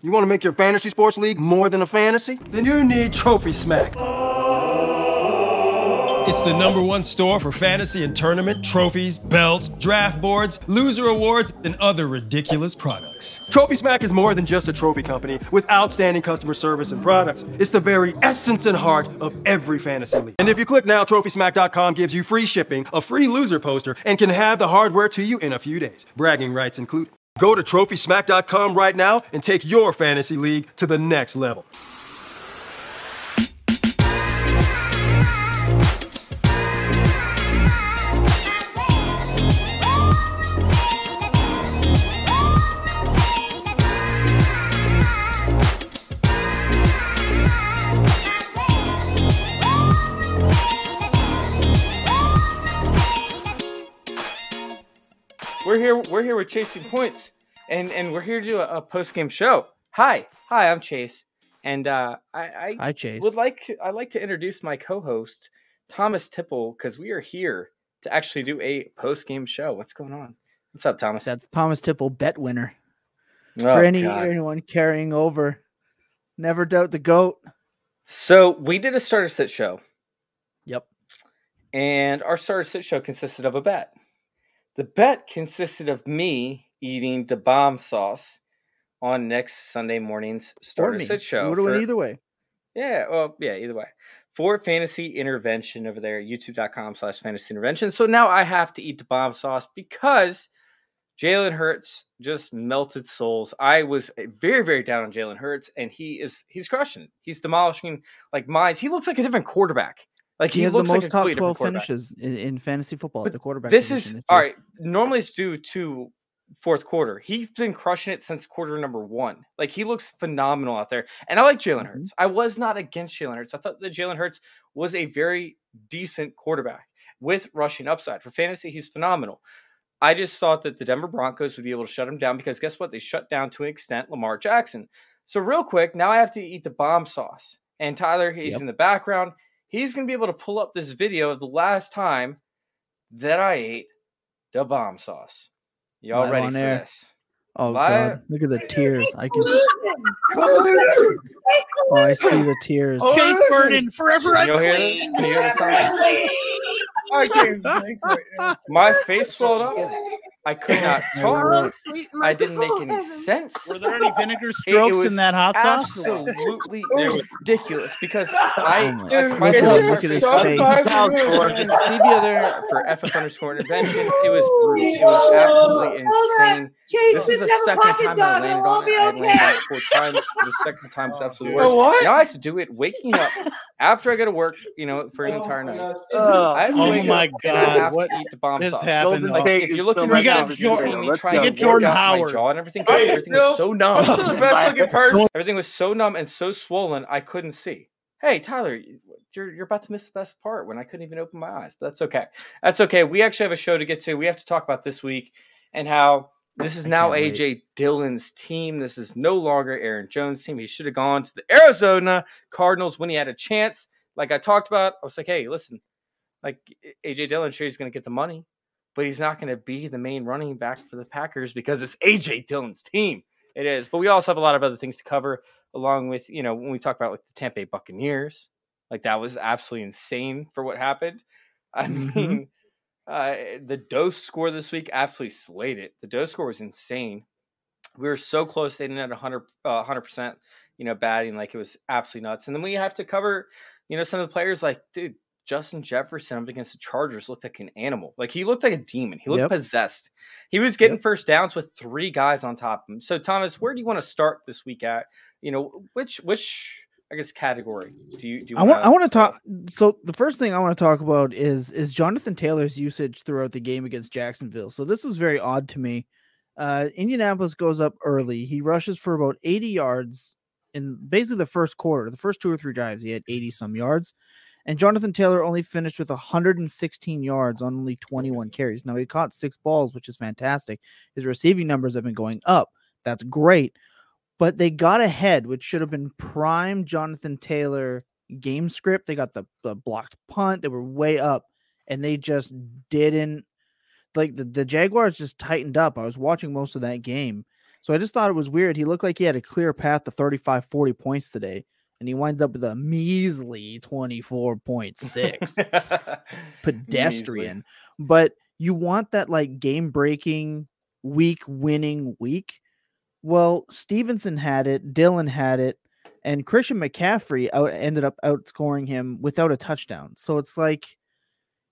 You want to make your fantasy sports league more than a fantasy? Then you need Trophy Smack. It's the number one store for fantasy and tournament trophies, belts, draft boards, loser awards, and other ridiculous products. Trophy Smack is more than just a trophy company with outstanding customer service and products. It's the very essence and heart of every fantasy league. And if you click now, TrophySmack.com gives you free shipping, a free loser poster, and can have the hardware to you in a few days. Bragging rights included. Go to TrophySmack.com right now and take your fantasy league to the next level. We're here. We're here with Chasing Points, and and we're here to do a, a post game show. Hi, hi, I'm Chase, and uh, I, I Hi, Chase. would like I like to introduce my co-host Thomas Tipple because we are here to actually do a post game show. What's going on? What's up, Thomas? That's Thomas Tipple bet winner. Oh, For any God. anyone carrying over, never doubt the goat. So we did a starter sit show, Yep. and our starter sit show consisted of a bet. The bet consisted of me eating the bomb sauce on next Sunday morning's Or starter sit show. Would have went either way. Yeah, well, yeah, either way. For fantasy intervention over there, youtube.com slash fantasy intervention. So now I have to eat the bomb sauce because Jalen Hurts just melted souls. I was eh, very, very down on Jalen Hurts, and he is he's crushing it. He's demolishing like minds. He looks like a different quarterback. Like He, he, has the most like top twelve finishes in, in fantasy football But at the quarterback. This is all right. Normally it's due to fourth quarter. He's been crushing it since quarter number one. Like he looks phenomenal out there. And I like Jalen Mhm. Hurts. I was not against Jalen Hurts. I thought that Jalen Hurts was a very decent quarterback with rushing upside. For fantasy, he's phenomenal. I just thought that the Denver Broncos would be able to shut him down because guess what? They shut down to an extent Lamar Jackson. So real quick, now I have to eat the bomb sauce. And Tyler, he's Yep. in the background. He's gonna be able to pull up this video of the last time that I ate the bomb sauce. Y'all Live ready on for air. this? Oh Live- god, look at the tears. I can. Oh, I see the tears. Case Burden, forever Can you hear this? unclean. Can you hear this? Sound? My face swelled up. I could not talk. I didn't make any sense. Were there any vinegar It- it strokes in that hot sauce? Absolutely ridiculous because I, Oh my I my God. Look at his so face. far from it. You see the other for FF underscore intervention. It was brutal. It was absolutely insane. Chase, This is just the have a second pocket time I dog and landed it'll all on it. be I had landed on okay. it four times. The second time was absolutely Oh, worse. what? Now I have to do it waking up after I go to work, you know, for an oh entire night. Oh I have to Oh my up I God, what to eat the bomb sauce. happened? Like, if you're looking We right got now, you Jordan- me let's trying go. to Get Jordan out my Howard. jaw and everything. Hey, Everything Phil. was so numb. I'm still the best looking person. Everything was so numb and so swollen, I couldn't see. Hey, Tyler, you're you're about to miss the best part when I couldn't even open my eyes. But that's okay. That's okay. We actually have a show to get to. We have to talk about this week and how this is I now can't wait. AJ Dillon's team. This is no longer Aaron Jones' team. He should have gone to the Arizona Cardinals when he had a chance. Like I talked about, I was like, hey, listen, like AJ Dillon, sure he's going to get the money, but he's not going to be the main running back for the Packers because it's AJ Dillon's team. It is, but we also have a lot of other things to cover, along with you know when we talk about like the Tampa Bay Buccaneers, like that was absolutely insane for what happened. I Mhm. mean, uh, the dose score this week absolutely slayed it. The dose score was insane. We were so close to hitting at 100 uh, 100%, you know, batting like it was absolutely nuts. And then we have to cover, you know, some of the players like, dude, Justin Jefferson up against the Chargers looked like an animal. Like he looked like a demon. He looked Yep. possessed. He was getting first downs with three guys on top of him. So Thomas, where do you want to start this week at? You know, which which I guess category do you do you I want. I want to talk. So the first thing I want to talk about is is Jonathan Taylor's usage throughout the game against Jacksonville. So this was very odd to me. Uh, Indianapolis goes up early. He rushes for about 80 yards in basically the first quarter. The first two or three drives, he had 80 some yards. And Jonathan Taylor only finished with 116 yards on only 21 carries. Now he caught six balls, which is fantastic. His receiving numbers have been going up. That's great. But they got ahead, which should have been prime Jonathan Taylor game script. They got the, the blocked punt. They were way up, and they just didn't like the, the Jaguars just tightened up. I was watching most of that game. So I just thought it was weird. He looked like he had a clear path to 35, 40 points today, and he winds up with a measly 24.6 pedestrian. But you want that like game breaking, week winning week. Well, Stevenson had it, Dillon had it, and Christian McCaffrey out, ended up outscoring him without a touchdown. So it's like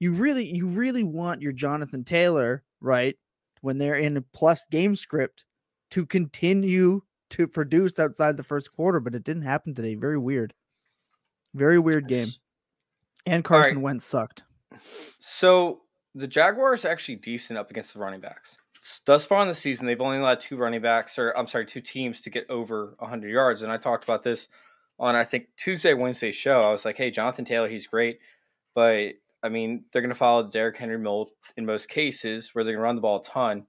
you really, you really want your Jonathan Taylor, right? When they're in a plus game script to continue to produce outside the first quarter, but it didn't happen today. Very weird. Very weird game. And Carson right. Wentz sucked. So the Jaguars are actually decent up against the running backs. Thus far in the season, they've only allowed two running backs, or I'm sorry, two teams to get over 100 yards. And I talked about this on I think Tuesday, Wednesday show. I was like, hey, Jonathan Taylor, he's great, but I mean, they're going to follow Derrick Henry mold in most cases, where they're going to run the ball a ton,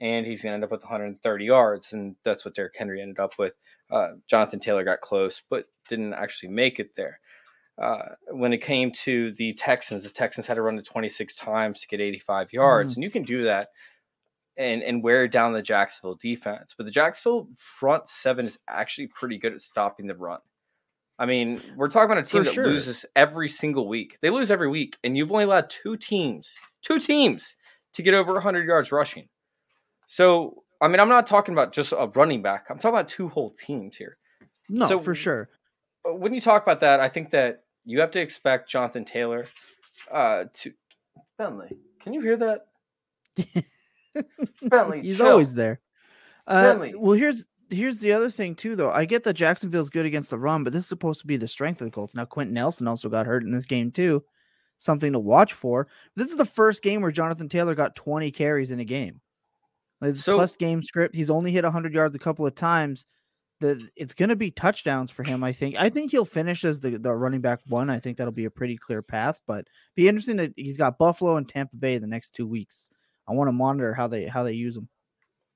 and he's going to end up with 130 yards, and that's what Derrick Henry ended up with. Uh, Jonathan Taylor got close, but didn't actually make it there. Uh, when it came to the Texans, the Texans had to run it 26 times to get 85 yards, Mhm. and you can do that and and wear down the Jacksonville defense. But the Jacksonville front seven is actually pretty good at stopping the run. I mean, we're talking about a team For that sure. loses every single week. They lose every week, and you've only allowed two teams, two teams, to get over 100 yards rushing. So, I mean, I'm not talking about just a running back. I'm talking about two whole teams here. No, So- for sure. When you talk about that, I think that you have to expect Jonathan Taylor uh, to Bentley. Can you hear that? Bentley, He's chill. always there. Uh, Bentley. well, here's here's the other thing too, though. I get that Jacksonville's good against the run, but this is supposed to be the strength of the Colts. Now, Quenton Nelson also got hurt in this game too. Something to watch for. This is the first game where Jonathan Taylor got 20 carries in a game. It's So- plus game script. He's only hit 100 yards a couple of times. The it's going to be touchdowns for him. I think. I think he'll finish as the, the running back one. I think that'll be a pretty clear path. But be interesting that he's got Buffalo and Tampa Bay the next two weeks. I want to monitor how they how they use him.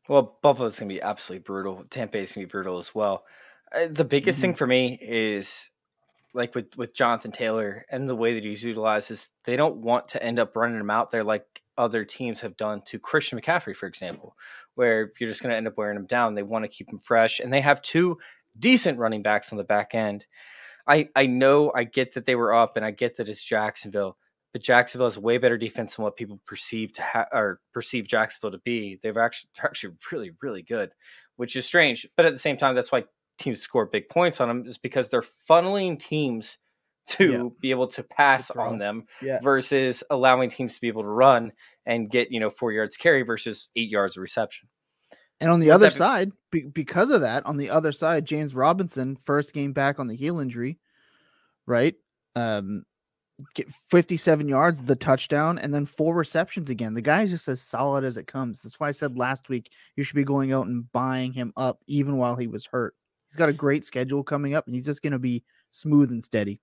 Well, Buffalo's going to be absolutely brutal. Tampa Bay's going to be brutal as well. Uh, the biggest thing for me is like with with Jonathan Taylor and the way that he's utilized is they don't want to end up running him out there like other teams have done to Christian McCaffrey, for example, where you're just going to end up wearing him down. They want to keep him fresh, and they have two decent running backs on the back end. I I know I get that they were up, and I get that it's Jacksonville, but Jacksonville has way better defense than what people perceive to have or perceive Jacksonville to be. They've actually they're actually really really good, which is strange. But at the same time, that's why teams score big points on them is because they're funneling teams to Yeah. be able to pass on them Yeah. versus allowing teams to be able to run and get you know four yards carry versus eight yards of reception. And on the Would other be- side, be, because of that, on the other side, James Robinson, first game back on the heel injury, right? Um, get 57 yards, the touchdown, and then four receptions again. The guy's just as solid as it comes. That's why I said last week you should be going out and buying him up even while he was hurt. He's got a great schedule coming up, and he's just going to be smooth and steady.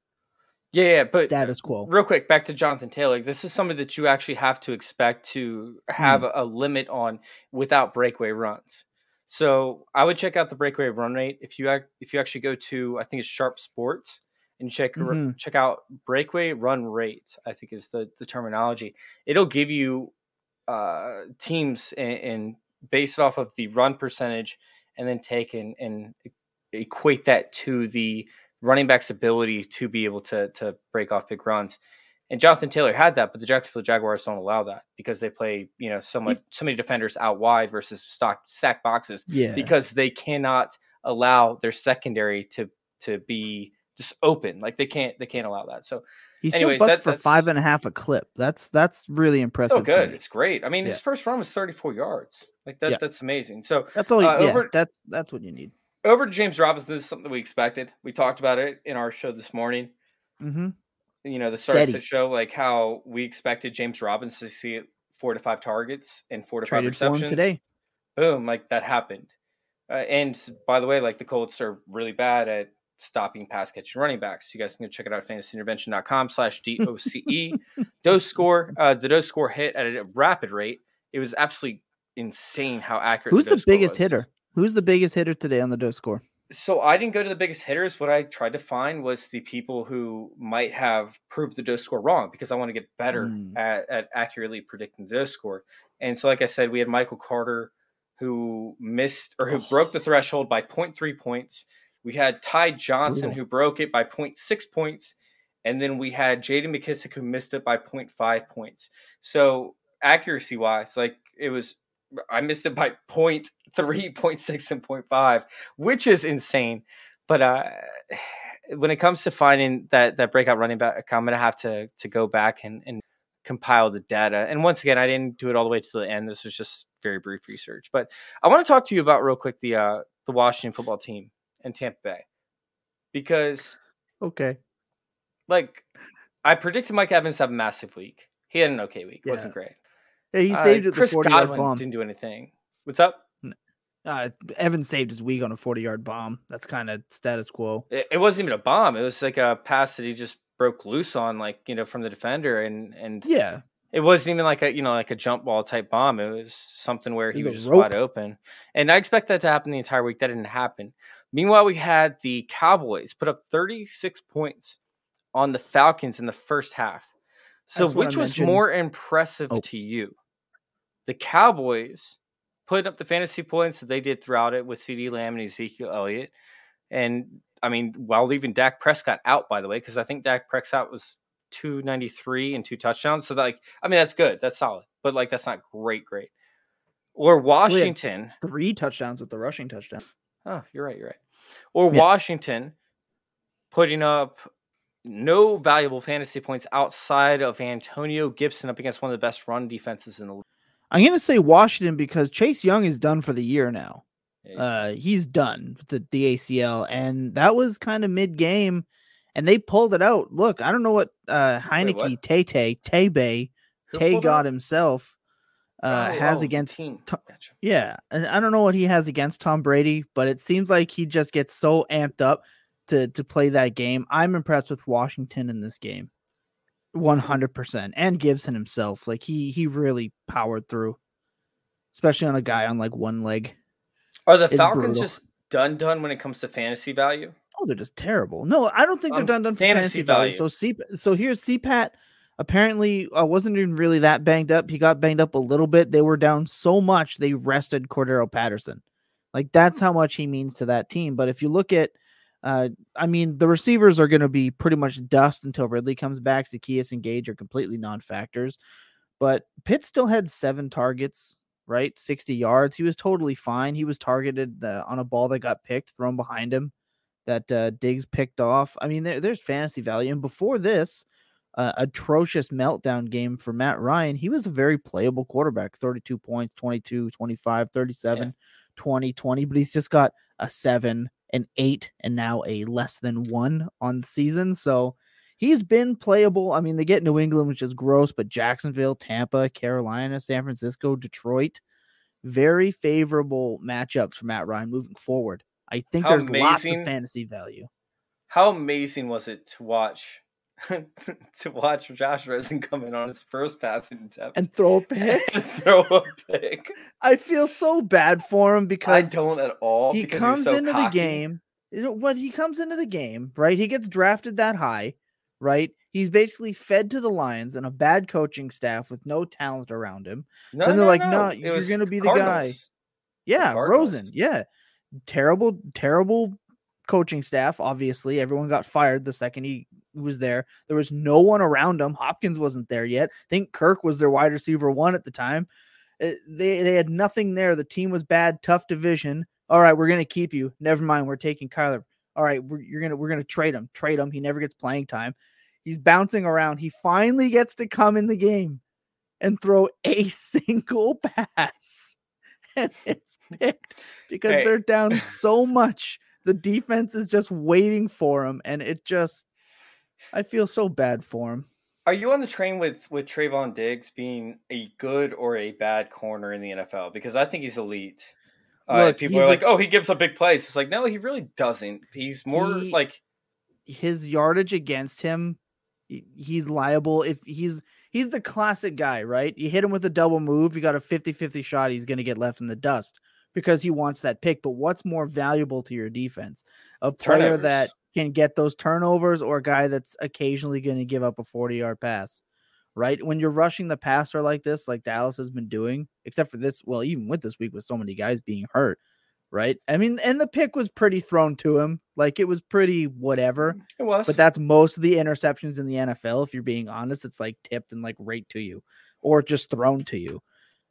Yeah, yeah, but Status quo. Real quick, back to Jonathan Taylor. This is something that you actually have to expect to have a, a limit on without breakaway runs. So I would check out the breakaway run rate if you if you actually go to I think it's Sharp Sports and check Mhm. check out breakaway run rate. I think is the the terminology. It'll give you uh, teams and, and base it off of the run percentage, and then take and, and equate that to the running back's ability to be able to to break off big runs. And Jonathan Taylor had that, but the Jacksonville Jaguars don't allow that because they play, you know, so much so many defenders out wide versus stock stack boxes Yeah. because they cannot allow their secondary to to be just open. Like they can't they can't allow that. So He anyways, still busts that- for five and a half a clip. That's that's really impressive. so good. It's great. I mean, Yeah. his first run was 34 yards. Like that Yeah. that's amazing. So That's all. Uh, yeah, over- that's that's what you need. Over to James Robinson, this is something we expected. We talked about it in our show this morning. Mm-hmm. you know, the start of the show, like how we expected James Robinson to see four to five targets and four to Traded five receptions today. Boom, like that happened. Uh, and by the way, like the Colts are really bad at stopping pass catching running backs. You guys can go check it out at fantasyintervention.com slash D-O-C-E. dose score, uh, the dose score hit at a rapid rate. It was absolutely insane how accurate Who's the score biggest hitter? Who's the biggest hitter today on the dose score? So I didn't go to the biggest hitters. What I tried to find was the people who might have proved the dose score wrong because I want to get better Mm. at, at accurately predicting the dose score. And so, like I said, we had Michael Carter, who missed or who broke the threshold by 0.3 points. We had Ty Johnson Brutal. who broke it by 0.6 points. And then we had Jaden McKissic who missed it by 0.5 points. So accuracy wise, like it was I missed it by 0.3, 0.6, and 0.5, which is insane. But uh when it comes to finding that that breakout running back, I'm gonna have to to go back and, and compile the data. And once again, I didn't do it all the way to the end. This was just very brief research. But I want to talk to you about real quick the uh the Washington football team and Tampa Bay. Because Okay. like I predicted Mike Evans to have a massive week. He had an okay week. Yeah. wasn't great. Yeah, he Uh, saved it the Chris 40 yard Godwin bomb. didn't do anything. What's up? Uh, Evans saved his week on a 40 yard bomb. That's kind of status quo. It, it wasn't even a bomb. It was like a pass that he just broke loose on, like you know, from the defender, and and Yeah. it wasn't even like a you know like a jump ball type bomb. It was something where he was was just wide open, and I expect that to happen the entire week. That didn't happen. Meanwhile, we had the Cowboys put up 36 points on the Falcons in the first half. So, which was more impressive Oh. to you? The Cowboys putting up the fantasy points that they did throughout it with CeeDee Lamb and Ezekiel Elliott. And I mean, while leaving Dak Prescott out, by the way, because I think Dak Prescott was 293 and two touchdowns. So, like, I mean, that's good. That's solid. But, like, that's not great, great. Or Washington. Three touchdowns with the rushing touchdown. Oh, you're right. You're right. Or Yeah. Washington putting up no valuable fantasy points outside of Antonio Gibson up against one of the best run defenses in the league. I'm going to say Washington because Chase Young is done for the year now. Uh, he's done with the, the ACL, and that was kind of mid game, and they pulled it out. Look, I don't know what uh, Heinicke? Tay Tay, Tay Who Tay God himself uh, Oh, has oh, against. Tom- Gotcha. Yeah, and I don't know what he has against Tom Brady, but it seems like he just gets so amped up to to play that game. I'm impressed with Washington in this game. 100% and Gibson himself like he he really powered through especially on a guy on like one leg. Are the It's Falcons brutal. just done done when it comes to fantasy value? Oh, they're just terrible. No, I don't think they're Um, done done for fantasy fantasy, value. So C so here's CPAT apparently uh, wasn't even really that banged up. He got banged up a little bit. They were down so much they rested Cordarrelle Patterson. Like that's how much he means to that team. But if you look at uh I mean the receivers are going to be pretty much dust until Ridley comes back. Zaccheaus and Gage are completely non-factors. But Pitt still had seven targets, right? 60 yards. He was totally fine. He was targeted uh, on a ball that got picked, thrown behind him that uh, Diggs picked off. I mean, there, there's fantasy value. And before this, uh, atrocious meltdown game for Matt Ryan, he was a very playable quarterback 32 points, 22, 25, 37, 20, 20. But he's just got a seven, an eight, and now a less than one on the season. So he's been playable. I mean, they get New England, which is gross, but Jacksonville, Tampa, Carolina, San Francisco, Detroit, very favorable matchups for Matt Ryan moving forward. I think How there's lots of fantasy value. How amazing was it to watch to watch Josh Rosen come in on his first passing attempt And throw a pick. throw a pick? I feel so bad for him because I don't at all. he comes so into cocky. the game. What he comes into the game, right? He gets drafted that high, right? He's basically fed to the Lions and a bad coaching staff with no talent around him. No, Then they're no, like, no. "No, you're gonna be the guy." Yeah, Cardinals. Rosen. Yeah. Terrible, terrible coaching staff. Obviously, everyone got fired the second he was there. There was no one around him. Hopkins wasn't there yet. I think Kirk was their wide receiver one at the time. Uh, They they had nothing there. The team was bad, tough division. All right, we're gonna keep you. Never mind, we're taking Kyler. All right, we're, you're gonna we're gonna trade him. Trade him. He never gets playing time. He's bouncing around. He finally gets to come in the game and throw a single pass. And it's picked because Hey. they're down so much. The defense is just waiting for him. And it just, I feel so bad for him. Are you on the train with with Trevon Diggs being a good or a bad corner in the NFL? Because I think he's elite. Uh, Look, people he's are like, "Oh, he gives up big plays." It's like, no, he really doesn't. He's more He- like His yardage against him, he's liable. If he's, he's the classic guy, right? You hit him with a double move, you got a 50 50 shot, he's going to get left in the dust because he wants that pick. But what's more valuable to your defense? A player that Turnovers. Can get those turnovers or a guy that's occasionally going to give up a 40 yard pass, right? When you're rushing the passer like this, like Dallas has been doing, except for this, well, even with this week with so many guys being hurt, right? I mean, and the pick was pretty thrown to him. Like it was pretty whatever. Mm, it was. But that's most of the interceptions in the NFL. If you're being honest, it's like tipped and like right to you, or just thrown to you.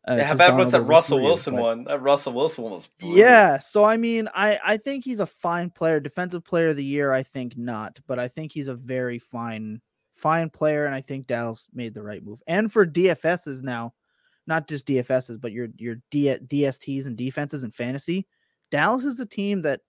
Uh, Yeah, how bad was that Russell Wilson but- one? That Russell Wilson one was brutal. Yeah, so I mean, I I think he's a fine player. Defensive player of the year, I think not, but I think he's a very fine fine player, and I think Dallas made the right move. And for DFSs now, not just DFSs, but your your D, DSTs and defenses and fantasy, Dallas is a team that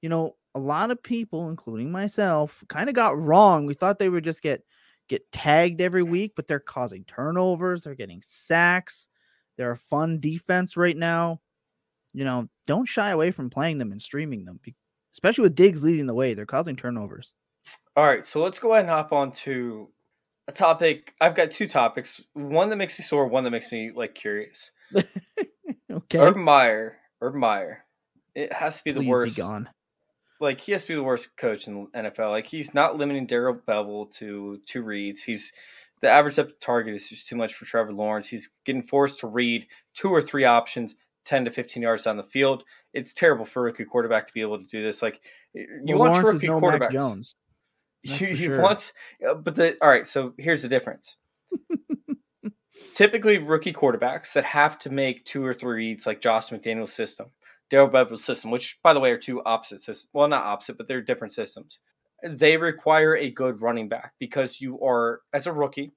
you know a lot of people, including myself, kind of got wrong. We thought they would just get get tagged every week, but they're causing turnovers. They're getting sacks. They're a fun defense right now you know, don't shy away from playing them and streaming them, especially with Diggs leading the way. They're causing turnovers. All right, so let's go ahead and hop on to a topic. I've got two topics. One that makes me sore, one that makes me like curious. okay, Urban Meyer, Urban Meyer, it has to be the worst. be gone. Like he has to be the worst coach in the NFL. Like he's not limiting Darrell Bevell to two reads. He's the average depth of target is just too much for Trevor Lawrence. He's getting forced to read two or three options, ten to fifteen yards down the field. It's terrible for a rookie quarterback to be able to do this. Like you Well, want Lawrence rookie no quarterbacks. Mac Jones. That's you you sure. want, uh, but the all right. So here's the difference. Typically, rookie quarterbacks that have to make two or three reads, like Josh McDaniel's system, Darrell Bevell's system, which by the way are two opposite systems. Well, not opposite, but they're different systems. They require a good running back because you are as a rookie,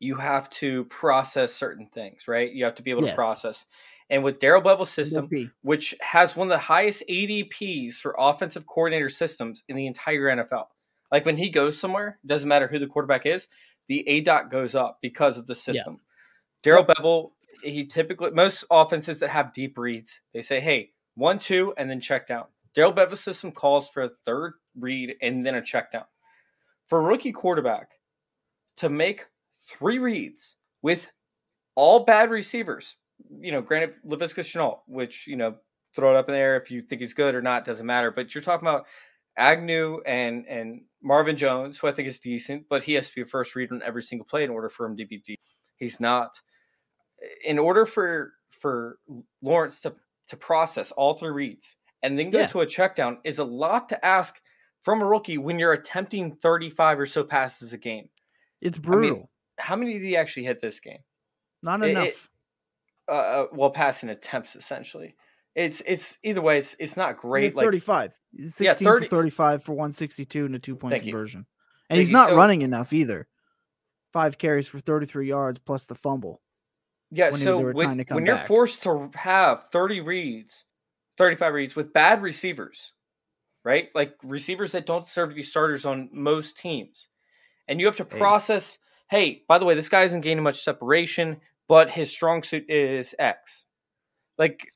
you have to process certain things, right? You have to be able Yes. to process. And with Darrell Bevell's system, which has one of the highest ADPs for offensive coordinator systems in the entire NFL. Like when he goes somewhere, it doesn't matter who the quarterback is, the A dot goes up because of the system. Darrell Bevell, he typically most offenses that have deep reads, they say, "Hey, one, two, and then check down." Darrell Bevell's system calls for a third read and then a check down. For rookie quarterback to make three reads with all bad receivers, you know, granted Laviska Shenault, which you know, throw it up in there if you think he's good or not, doesn't matter. But you're talking about Agnew and and Marvin Jones, who I think is decent, but he has to be a first read on every single play in order for him to be deep. He's not. In order for for Lawrence to to process all three reads and then go Yeah. to a check down is a lot to ask from a rookie when you're attempting 35 or so passes a game. It's I brutal. mean, how many did he actually hit this game? Not it- it- enough. Uh, uh, well, passing attempts essentially. It's it's either way. It's it's not great. Like 35. 16 Yeah, 30 for 35 for 162 and a two point Thank you. conversion. And Thank he's you. not So- running enough either. Five carries for 33 yards plus the fumble. Yeah, when so they were trying when, when you're back. forced to have 30 reads, 35 reads with bad receivers, right? Like receivers that don't deserve to be starters on most teams. And you have to process, hey, by the way, this guy isn't gaining much separation, but his strong suit is X. Like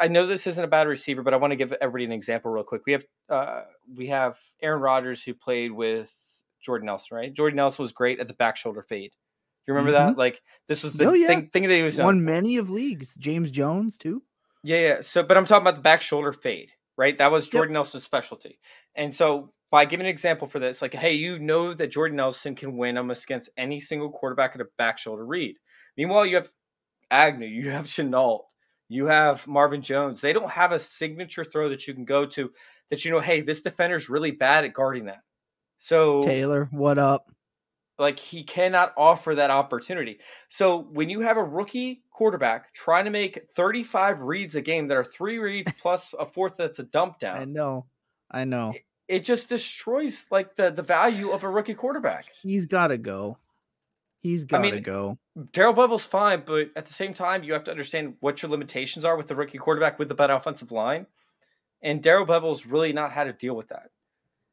I know this isn't a bad receiver, but I want to give everybody an example real quick. We have uh we have Aaron Rodgers who played with Jordan Nelson, right? Jordan Nelson was great at the back shoulder fade. You remember that? Like this was the Oh, yeah. thing, thing that he was Won many of leagues. James Jones too. Yeah, yeah. So, but I'm talking about the back shoulder fade, right? That was Jordan Nelson's specialty. And so, by giving an example for this, like, hey, you know that Jordan Nelson can win almost against any single quarterback at a back shoulder read. Meanwhile, you have Agnew, you have Shenault, you have Marvin Jones. They don't have a signature throw that you can go to that you know, hey, this defender's really bad at guarding that. So Taylor, what up? Like he cannot offer that opportunity. So when you have a rookie quarterback trying to make 35 reads a game that are three reads plus a fourth that's a dump down. I know. I know. it just destroys like the the value of a rookie quarterback. He's got to go. He's got to mean, go. Darrell Bevell's fine, but at the same time, you have to understand what your limitations are with the rookie quarterback with the bad offensive line. And Darrell Bevell's really not had to deal with that.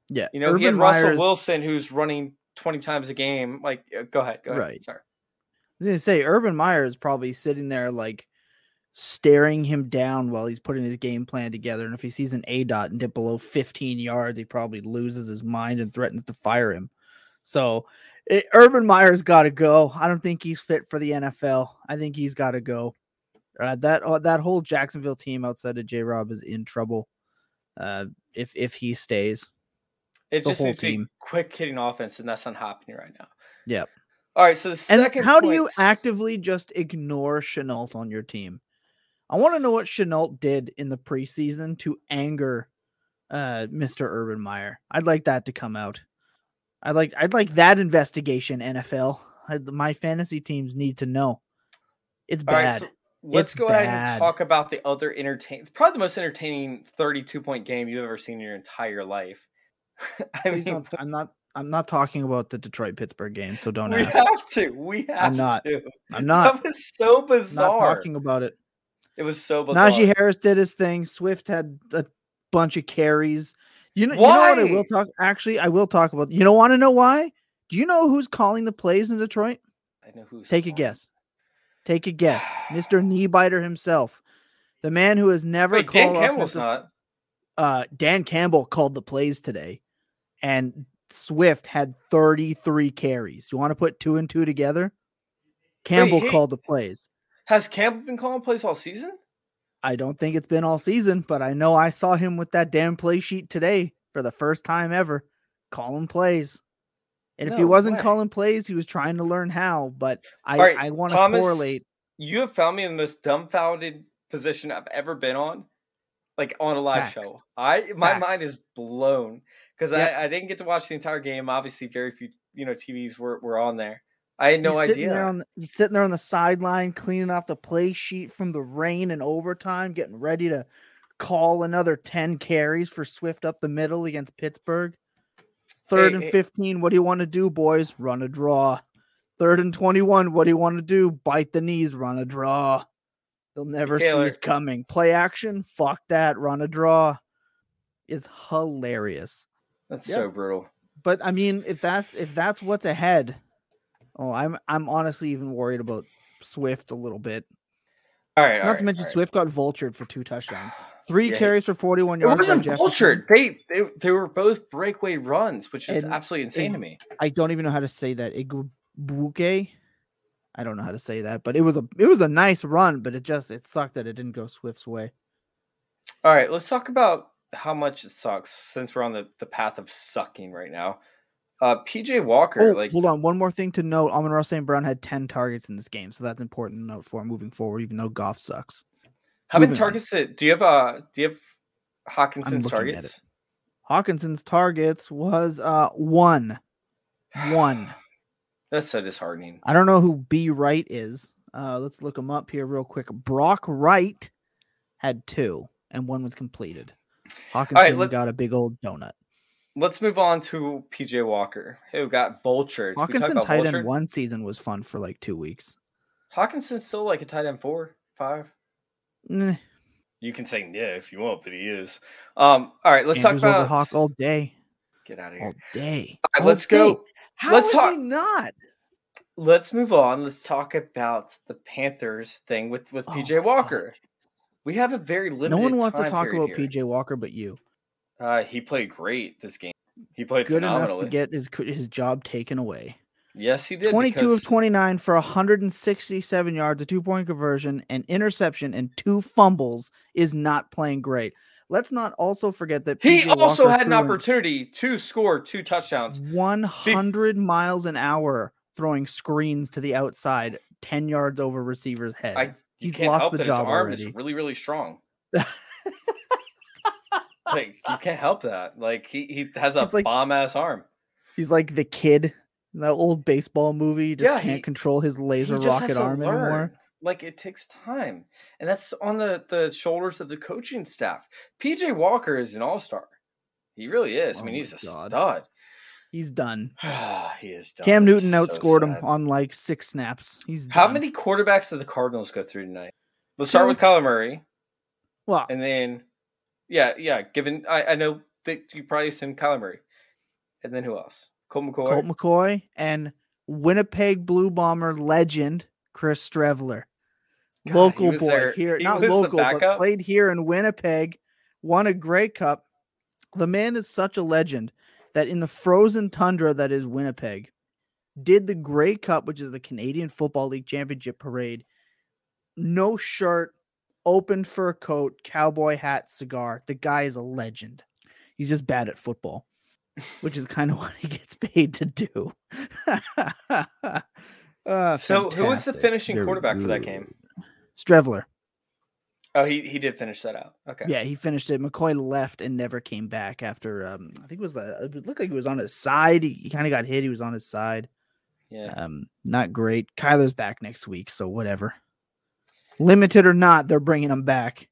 Yeah. You know, he had Russell Meyer's- Wilson who's running 20 times a game. Like, uh, go ahead. Go ahead. Right. Sorry. I was gonna say Urban Meyer is probably sitting there like staring him down while he's putting his game plan together. And if he sees an A dot and dip below 15 yards, he probably loses his mind and threatens to fire him. So it, Urban Meyer's got to go. I don't think he's fit for the NFL. I think he's got to go. Uh, that uh, that whole Jacksonville team outside of J Rob is in trouble. Uh, if if he stays, It The just whole needs to be team. quick hitting offense, and that's not happening right now. Yep. All right, so the And second how do you actively just ignore Shenault on your team? I want to know what Shenault did in the preseason to anger uh, Mr. Urban Meyer. I'd like that to come out. I'd like I'd like that investigation, NFL. I, my fantasy teams need to know. It's right, bad. so let's It's go ahead and talk about the other entertain, probably the most entertaining 32 point game you've ever seen in your entire life. I mean, don't, I'm not. I'm not talking about the Detroit Pittsburgh game, so don't we ask. have to. We have not. to. I'm not. That was so bizarre. Not talking about it. It was so bizarre. Najee Harris did his thing. Swift had a bunch of carries. You know, you know what I will talk. Actually, I will talk about. You don't want to know why? Do you know who's calling the plays in Detroit? I know who's Take a guess. Take a guess. Mr. Kneebiter himself, the man who has never Wait, Dan called Campbell's offensive- not. uh, Dan Campbell called the plays today, and Swift had 33 carries. You want to put two and two together? Campbell he- called the plays. Has Campbell been calling plays all season? I don't think it's been all season, but I know I saw him with that damn play sheet today for the first time ever, calling plays. And if he wasn't way. calling plays, he was trying to learn how. But I, right, I want to correlate. You have found me in the most dumbfounded position I've ever been on, like on a live show. I my mind is blown because Yep. I, I didn't get to watch the entire game. Obviously, very few you know TVs were, were on there. I had no you're sitting idea. There on the, you're sitting there on the sideline, cleaning off the play sheet from the rain and overtime, getting ready to call another 10 carries for Swift up the middle against Pittsburgh. Third Hey, and hey- 15. What do you want to do, boys? Run a draw. Third and 21. What do you want to do? Bite the knees, run a draw. They'll never see it coming. Play action. Fuck that. Run a draw. It's hilarious. That's Yep. so brutal. But I mean, if that's if that's what's ahead, oh, I'm I'm honestly even worried about Swift a little bit. All right, all Not right, to mention all right. Swift got vultured for two touchdowns, three Yeah, carries for 41 yards. by wasn't vultured. They, they they were both breakaway runs, which is And- absolutely insane to me. I don't even know how to say that. Igwebuike. I don't know how to say that, but it was a it was a nice run, but it just it sucked that it didn't go Swift's way. All right, let's talk about how much it sucks since we're on the, the path of sucking right now. Uh, PJ Walker, Oh, like hold on. One more thing to note: Amon-Ra St. Brown had 10 targets in this game, so that's important to note for moving forward. Even though Goff sucks, how many targets did do you have? Uh, do you have Hockenson's targets? Hockenson's targets was uh one, one. That's so disheartening. I don't know who B Wright is. Uh, let's look him up here real quick. Brock Wright had two, and one was completed. Hockenson let- got a big old donut. Let's move on to PJ Walker, who got vultured. Hockenson tight vultured. end one season was fun for like two weeks. Hockenson's still like a tight end four, five. Nah, You can say yeah if you want, but he is. Um, all right, let's Andrews talk about Hawk all day, Get out of all here. day. All right, all let's go. day. How let's is talk- he not? Let's move on. Let's talk about the Panthers thing with with Oh PJ Walker. We have a very limited. No one wants to talk about here. PJ Walker but you. Uh, he played great this game. He played Good enough to get his his job taken away. yes, he did. 22 because of 29 for 167 yards, a two point conversion, an interception, and two fumbles is not playing great. Let's not also forget that He PJ also Walker had an opportunity to score two touchdowns. 100 miles an hour throwing screens to the outside, 10 yards over receivers' heads. I, He's lost the job his arm already. is really, really strong. like you can't help that. Like he, he has a like- bomb ass arm. He's like the kid in that old baseball movie, just Yeah, can't he- control his laser He just has rocket arm learn. anymore. Like it takes time, and that's on the the shoulders of the coaching staff. PJ Walker is an all star. He really is. I Oh mean, he's a God. stud. He's done. he is done. Cam Newton so outscored him on like six snaps. He's How done. many quarterbacks did the Cardinals go through tonight? Let's start with Kyler Murray, Well, and then, yeah, yeah. Given I, I know that you probably assumed Kyler Murray, and then who else? Colt McCoy. Colt McCoy and Winnipeg Blue Bomber legend Chris Streveler. God, he local was boy there- here, he not local, but played here in Winnipeg, won a Grey Cup. The man is such a legend that in the frozen tundra that is Winnipeg, did the Grey Cup, which is the Canadian Football League Championship parade, no shirt, open fur coat, cowboy hat, cigar. The guy is a legend. He's just bad at football, which is kind of what he gets paid to do. Uh, So, who was the fantastic. finishing Very quarterback for that game? good. Streveler. Oh, he he did finish that out. Okay. Yeah, he finished it. McCoy left and never came back after. Um, I think it was the. It looked like he was on his side. He, he kind of got hit. He was on his side. Yeah. Um, not great. Kyler's back next week, so whatever. Limited or not, they're bringing him back.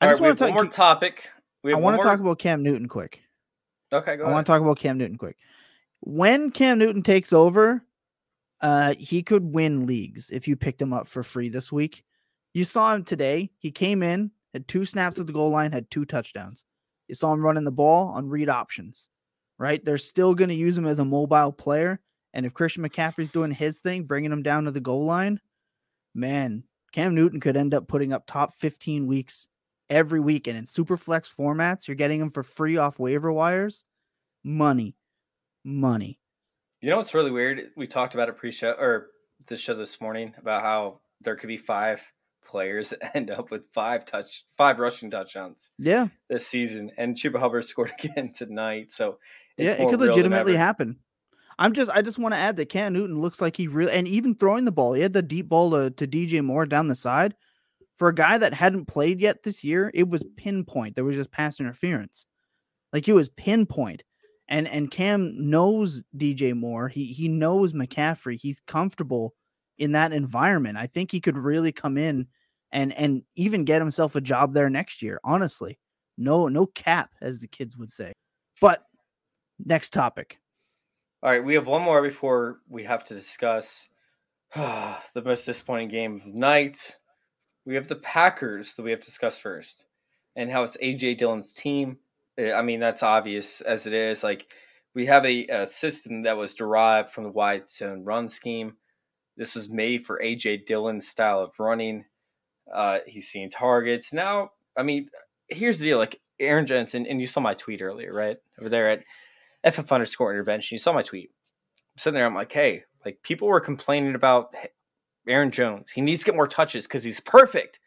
I All just right, want to one more talk. topic. We I want to more- talk about Cam Newton quick. Okay, go I want to talk about Cam Newton quick. When Cam Newton takes over, uh, he could win leagues if you picked him up for free this week. You saw him today. He came in, had two snaps at the goal line, had two touchdowns. You saw him running the ball on read options, right? They're still going to use him as a mobile player. And if Christian McCaffrey's doing his thing, bringing him down to the goal line, man, Cam Newton could end up putting up top 15 weeks every week. And in super flex formats, you're getting him for free off waiver wires. Money, money. You know what's really weird? We talked about it pre-show or the show this morning about how there could be five players end up with five touch, five rushing touchdowns Yeah. this season, and Chuba Hubbard scored again tonight. So it's yeah, it could legitimately happen. I'm just I just want to add that Cam Newton looks like he really and even throwing the ball, he had the deep ball to, to DJ Moore down the side. For a guy that hadn't played yet this year, it was pinpoint. There was just pass interference. Like it was pinpoint. And and Cam knows DJ Moore. He he knows McCaffrey. He's comfortable in that environment. I think he could really come in and and even get himself a job there next year. Honestly. No no cap as the kids would say. But next topic. All right, we have one more before we have to discuss the most disappointing game of the night. We have the Packers that we have to discuss first, and how it's AJ Dillon's team. Uh, I mean, that's obvious as it is. Like we have a, a system that was derived from the wide zone run scheme. This was made for AJ Dillon's style of running. Uh, he's seeing targets now. I mean, here's the deal: like Aaron Jensen, and you saw my tweet earlier, right over there at FF underscore intervention. You saw my tweet. I'm sitting there, I'm like, hey, like people were complaining about Aaron Jones. He needs to get more touches because he's perfect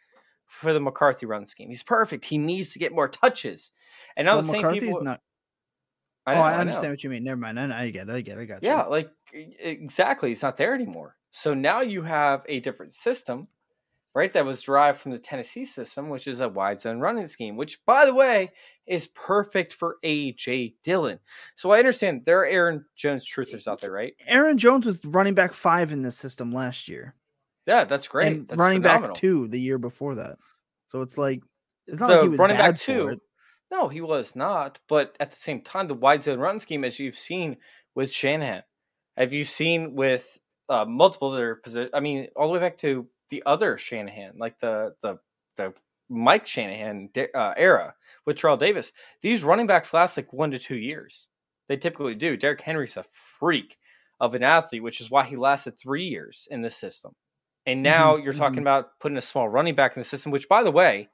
for the McCarthy run scheme. He's perfect. He needs to get more touches. And now Well, the same McCarthy's people. not. I oh, know, I I know. understand what you mean. Never mind. I, I get it. I get it. I got you. Yeah, like exactly. He's not there anymore. So now you have a different system, right? That was derived from the Tennessee system, which is a wide zone running scheme, which, by the way, is perfect for AJ Dillon. So I understand there are Aaron Jones truthers out there, right? Aaron Jones was running back five in this system last year, Yeah, that's great. and That's running phenomenal. back two the year before that. So it's like it's not The like he was running back two, it. No, he was not. But at the same time, the wide zone run scheme, as you've seen with Shanahan, have you seen with uh, multiple other positions? I mean, all the way back to the other Shanahan, like the the the Mike Shanahan uh, era with Terrell Davis. These running backs last like one to two years. They typically do. Derrick Henry's a freak of an athlete, which is why he lasted three years in this system. And now you're talking mhm. about putting a small running back in the system, which, by the way,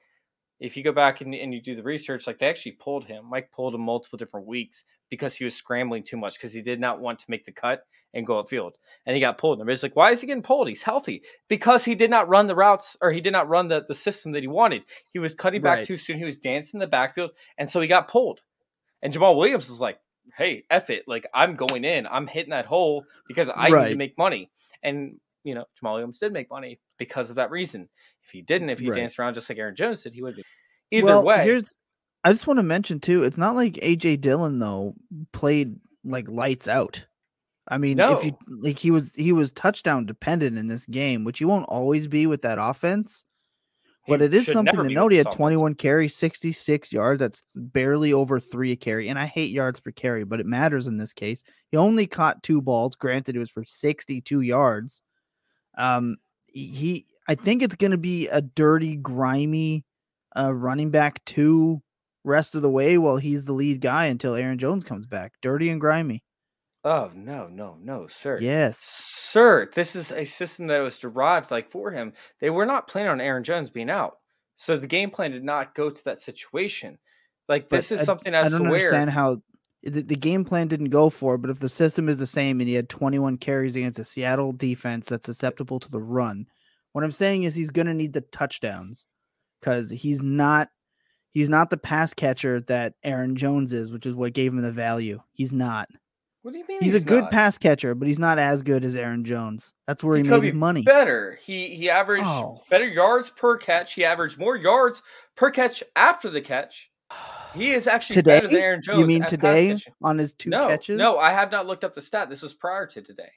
if you go back and, and you do the research, like they actually pulled him. Mike pulled him multiple different weeks because he was scrambling too much because he did not want to make the cut and go upfield. And he got pulled. And everybody's like, why is he getting pulled? He's healthy. Because he did not run the routes or he did not run the, the system that he wanted. He was cutting back Right. too soon. He was dancing in the backfield. And so he got pulled. And Jamaal Williams was like, hey, F it. Like, I'm going in. I'm hitting that hole because I need to make money. And, you know, Jamaal Williams did make money because of that reason. If he didn't, if he Right. danced around just like Aaron Jones did, he would be. Either well, way, here's I just want to mention too. It's not like AJ Dillon though played like lights out. I mean, if you like, he was he was touchdown dependent in this game, which he won't always be with that offense. But He it is something to note. He had 21 carries, 66 yards. That's barely over three a carry. And I hate yards per carry, but it matters in this case. He only caught two balls. Granted, it was for 62 yards. Um, he, I think it's going to be a dirty, grimy uh, running back two rest of the way while he's the lead guy until Aaron Jones comes back. Dirty and grimy. Oh no, no, no, sir. Yes. Sir, this is a system that was derived like for him. They were not planning on Aaron Jones being out. So the game plan did not go to that situation. Like But this is I- something I as don't to where understand how the, the game plan didn't go for it, but if the system is the same and he had 21 carries against a Seattle defense that's susceptible to the run, what I'm saying is he's going to need the touchdowns because he's not he's not the pass catcher that Aaron Jones is, which is what gave him the value. He's not. What do you mean? He's, a good not? pass catcher, but he's not as good as Aaron Jones. That's where he, He made his money. Better. He he averaged Oh. better yards per catch. He averaged more yards per catch after the catch. He is actually Today? better than Aaron Jones. You mean today on his two no, catches? No, I have not looked up the stat. This was prior to today.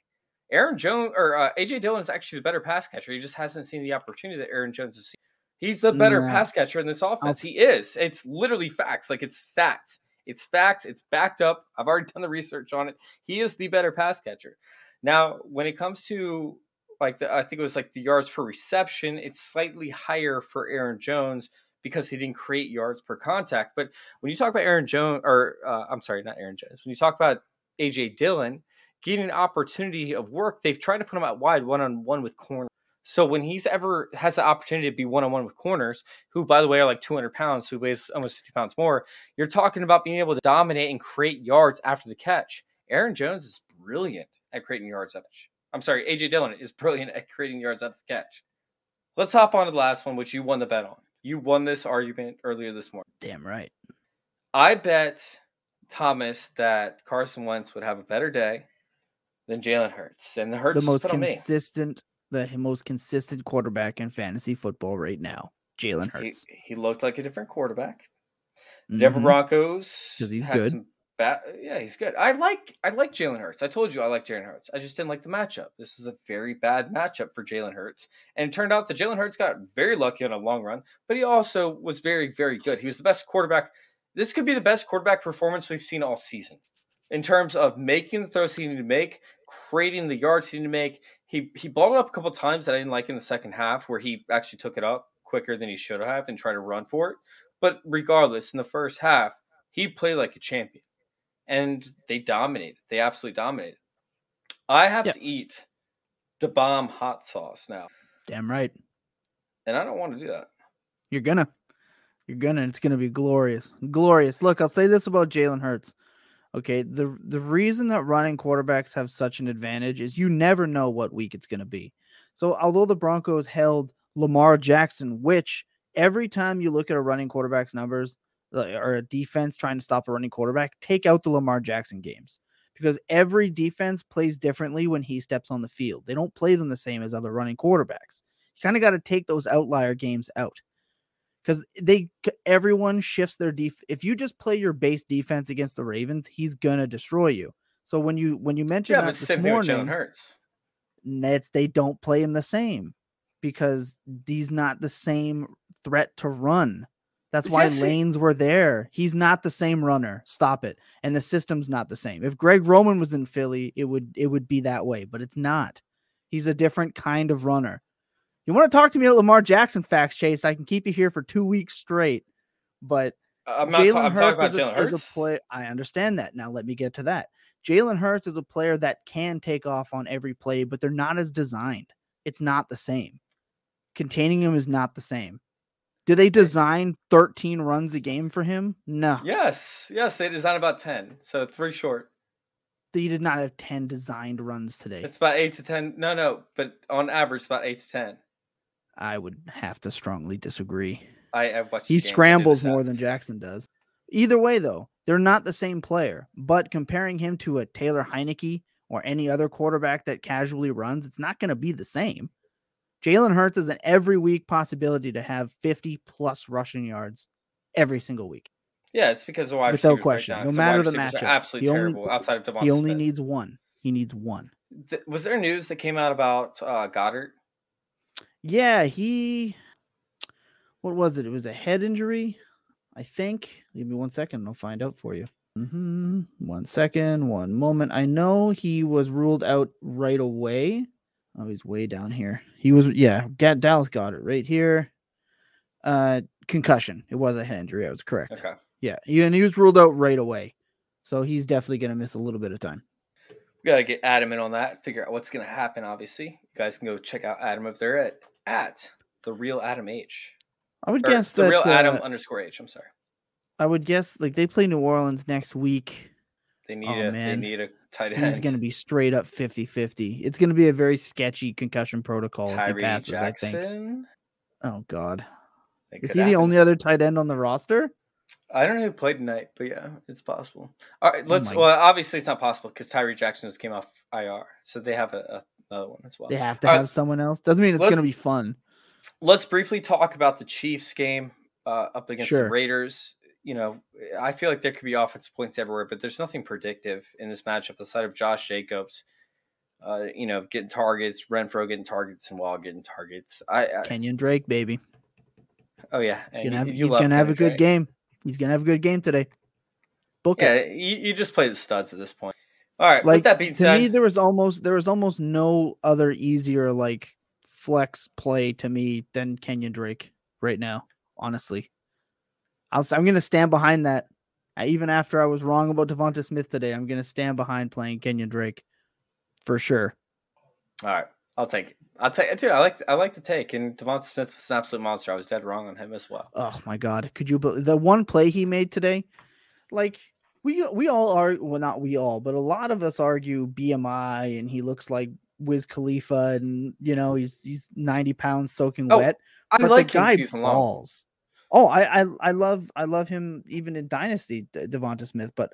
Aaron Jones or uh, AJ Dillon is actually the better pass catcher. He just hasn't seen the opportunity that Aaron Jones has seen. He's the better pass catcher in this offense. s- He is. It's literally facts. Like it's stats. It's facts. It's backed up. I've already done the research on it. He is the better pass catcher. Now, when it comes to like the, I think it was like the yards per reception, it's slightly higher for Aaron Jones because he didn't create yards per contact. But when you talk about Aaron Jones, or uh, I'm sorry, not Aaron Jones, when you talk about AJ Dillon getting an opportunity of work, they've tried to put him out wide one on one with corner. So when he's ever has the opportunity to be one on one with corners, who by the way are like 200 pounds, who weighs almost 50 pounds more, you're talking about being able to dominate and create yards after the catch. Aaron Jones is brilliant at creating yards after. I'm sorry, AJ Dillon is brilliant at creating yards after the catch. Let's hop on to the last one, which you won the bet on. You won this argument earlier this morning. Damn right. I bet Thomas that Carson Wentz would have a better day than Jalen Hurts, and the Hurts The most put on me. consistent, the most consistent quarterback in fantasy football right now, Jalen Hurts. he looked like a different quarterback. The Denver. Mm-hmm. Broncos 'Cause he's good. Ba- yeah, he's good. I like I like Jalen Hurts. I told you I like Jalen Hurts. I just didn't like the matchup. This is a very bad matchup for Jalen Hurts. And it turned out that Jalen Hurts got very lucky on a long run, but he also was very, very good. He was the best quarterback. This could be the best quarterback performance we've seen all season in terms of making the throws he needed to make, creating the yards he needed to make. He he balled it up a couple times that I didn't like in the second half, where he actually took it up quicker than he should have and tried to run for it. But regardless, in the first half, he played like a champion and they dominated. They absolutely dominated. I have Yeah. to eat the bomb hot sauce now, Damn right. and I don't want to do that. You're gonna. You're gonna. It's gonna be glorious. Glorious. Look, I'll say this about Jalen Hurts. Okay, the the reason that running quarterbacks have such an advantage is you never know what week it's gonna be. So although the Broncos held Lamar Jackson, which every time you look at a running quarterback's numbers or a defense trying to stop a running quarterback, take out the Lamar Jackson games because every defense plays differently when he steps on the field. They don't play them the same as other running quarterbacks. You kind of got to take those outlier games out because they everyone shifts their def. If you just play your base defense against the Ravens, he's gonna destroy you. So when you when you mentioned Yeah, that but it's the this same thing with Jalen morning, Hurts. Nets they don't play him the same because he's not the same threat to run. That's why Yes, lanes were there. He's not the same runner. Stop it. And the system's not the same. If Greg Roman was in Philly, it would it would be that way, but it's not. He's a different kind of runner. You want to talk to me about Lamar Jackson facts, Chase? I can keep you here for two weeks straight. But I'm not. Ta- Jalen I'm talking Hurts about is, a, Jalen is a play. I understand that. Now let me get to that. Jalen Hurts is a player that can take off on every play, but they're not as designed. It's not the same. Containing him is not the same. Do they design 13 runs a game for him? No. Yes, yes, they designed about ten, so three short. You did not have 10 designed runs today. It's about eight to ten. No, no, but on average, it's about eight to ten. I would have to strongly disagree. I, I watched. He the games, I did the scrambles more than Jackson does. Either way, though, they're not the same player. But comparing him to a Taylor Heinicke or any other quarterback that casually runs, it's not going to be the same. Jalen Hurts is an every week possibility to have 50 plus rushing yards every single week. Yeah, it's because the wide Without right question, now, no matter the matchup. absolutely He only- terrible outside of Devonta he only Smith. needs one. He needs one. Th- was there news that came out about uh, Goddard? Yeah, he. What was it? It was a head injury, I think. Give me one second, and I'll find out for you. hmm One second, one moment. I know he was ruled out right away. Oh, he's way down here. He was, yeah. Dallas got it right here. Uh, concussion. It was a head injury. I was correct. Okay. Yeah, he, and he was ruled out right away. So he's definitely going to miss a little bit of time. We got to get Adam in on that, figure out what's going to happen, obviously. You guys can go check out Adam if they're at, at the real Adam H. I would Or guess the that real Adam uh, underscore H. I'm sorry. I would guess like they play New Orleans next week. They need oh, a man. they need a tight end. He's going to be straight up 50 50. It's going to be a very sketchy concussion protocol if he Tyree passes, I think. Jackson. Oh, God. It Is he the only other tight end on the roster? I don't know who played tonight, but yeah, it's possible. All right, Oh let's. my- well, obviously it's not possible because Tyree Jackson just came off IR, so they have a, a, another one as well. They have to All have right, someone else. Doesn't mean it's going to be fun. let's briefly talk about the Chiefs game uh, up against Sure. the Raiders. You know, I feel like there could be offensive points everywhere, but there's nothing predictive in this matchup aside of Josh Jacobs. Uh, you know, getting targets, Renfrow getting targets, and Wall getting targets. I, I Kenyon Drake, baby. oh yeah, He's gonna have, he's gonna have a good game. He's gonna have a good game today. Book Yeah, it. you, you just play the studs at this point. All right, Like with that being to said, me, there was almost there was almost no other easier like flex play to me than Kenyon Drake right now. Honestly, I'll, I'm gonna stand behind that. Even after I was wrong about Devonta Smith today, I'm gonna stand behind playing Kenyon Drake for sure. All right, I'll take it. I'll take it, dude. I like I like the take, and Devonta Smith was an absolute monster. I was dead wrong on him as well. Oh my god, could you believe the one play he made today? Like we uh, we all are well, not we all, but a lot of us argue BMI, and he looks like Wiz Khalifa, and you know he's he's ninety pounds soaking Oh, wet. I but like the guy season long. balls. Oh, I, I I love I love him even in Dynasty, Devonta Smith. But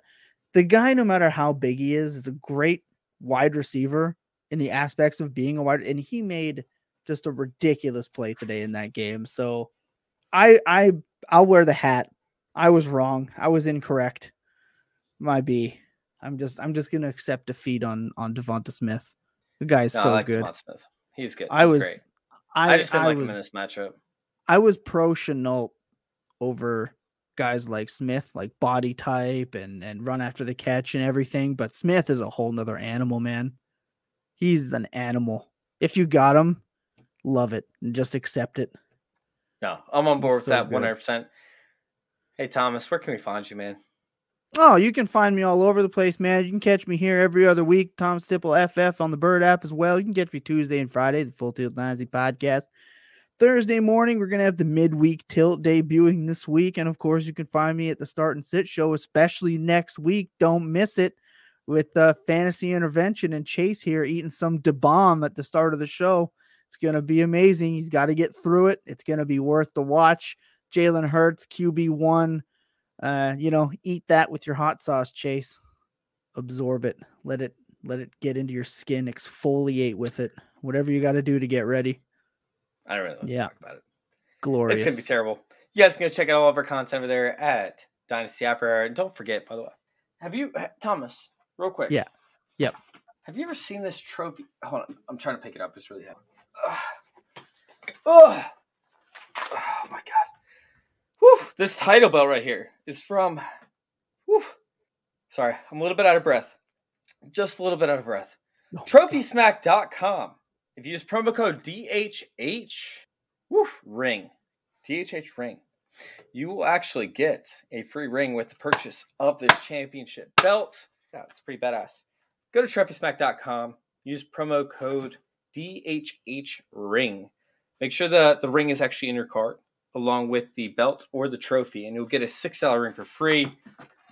the guy, no matter how big he is, is a great wide receiver in the aspects of being a wide. And he made just a ridiculous play today in that game. So I I I'll wear the hat. I was wrong. I was incorrect. My I'm just I'm just gonna accept defeat on on Devonta Smith. The guy's No, so I like good. Devonta Smith. He's good. I was great. I, I, just didn't I like was him in this matchup. I was pro Shenault over guys like Smith, like body type and and run after the catch and everything. But Smith is a whole nother animal, man. He's an animal. If you got him, love it and just accept it. No, I'm on board with So that 100. percent Hey Thomas, where can we find you, man? Oh, you can find me all over the place, man. You can catch me here every other week. Tom Stipple FF on the Bird app as well. You can catch me Tuesday and Friday, the Full Tilt Dynasty podcast. Thursday morning, we're gonna have the midweek tilt debuting this week, and of course, you can find me at the Start and Sit show, especially next week. Don't miss it with uh, fantasy intervention and Chase here eating some Da Bomb at the start of the show. It's gonna be amazing. He's got to get through it. It's gonna be worth the watch. Jalen Hurts, QB one. Uh, you know, eat that with your hot sauce, Chase. Absorb it. Let it let it get into your skin. Exfoliate with it. Whatever you got to do to get ready. I don't really want Yeah. to talk about it. Glorious. It's gonna be terrible. You guys can go check out all of our content over there at Dynasty Opera. And don't forget, by the way, have you Thomas, real quick? Yeah. Yep. Have you ever seen this trophy? Hold on, I'm trying to pick it up. It's really heavy. Ugh. Ugh. Oh my god. Whew. This title belt right here is from. Whew. Sorry, I'm a little bit out of breath. Just a little bit out of breath. Oh, TrophySmack.com. If you use promo code DHH, whew, ring, DHH ring, you will actually get a free ring with the purchase of this championship belt. Yeah, it's pretty badass. Go to TrophySmack.com. Use promo code DHH ring. Make sure the, the ring is actually in your cart along with the belt or the trophy, and you'll get a $6 ring for free.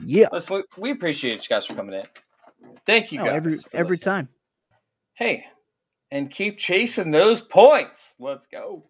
Yeah. We, we appreciate you guys for coming in. Thank you No, guys. every every listening. time. Hey, and keep chasing those points. Let's go.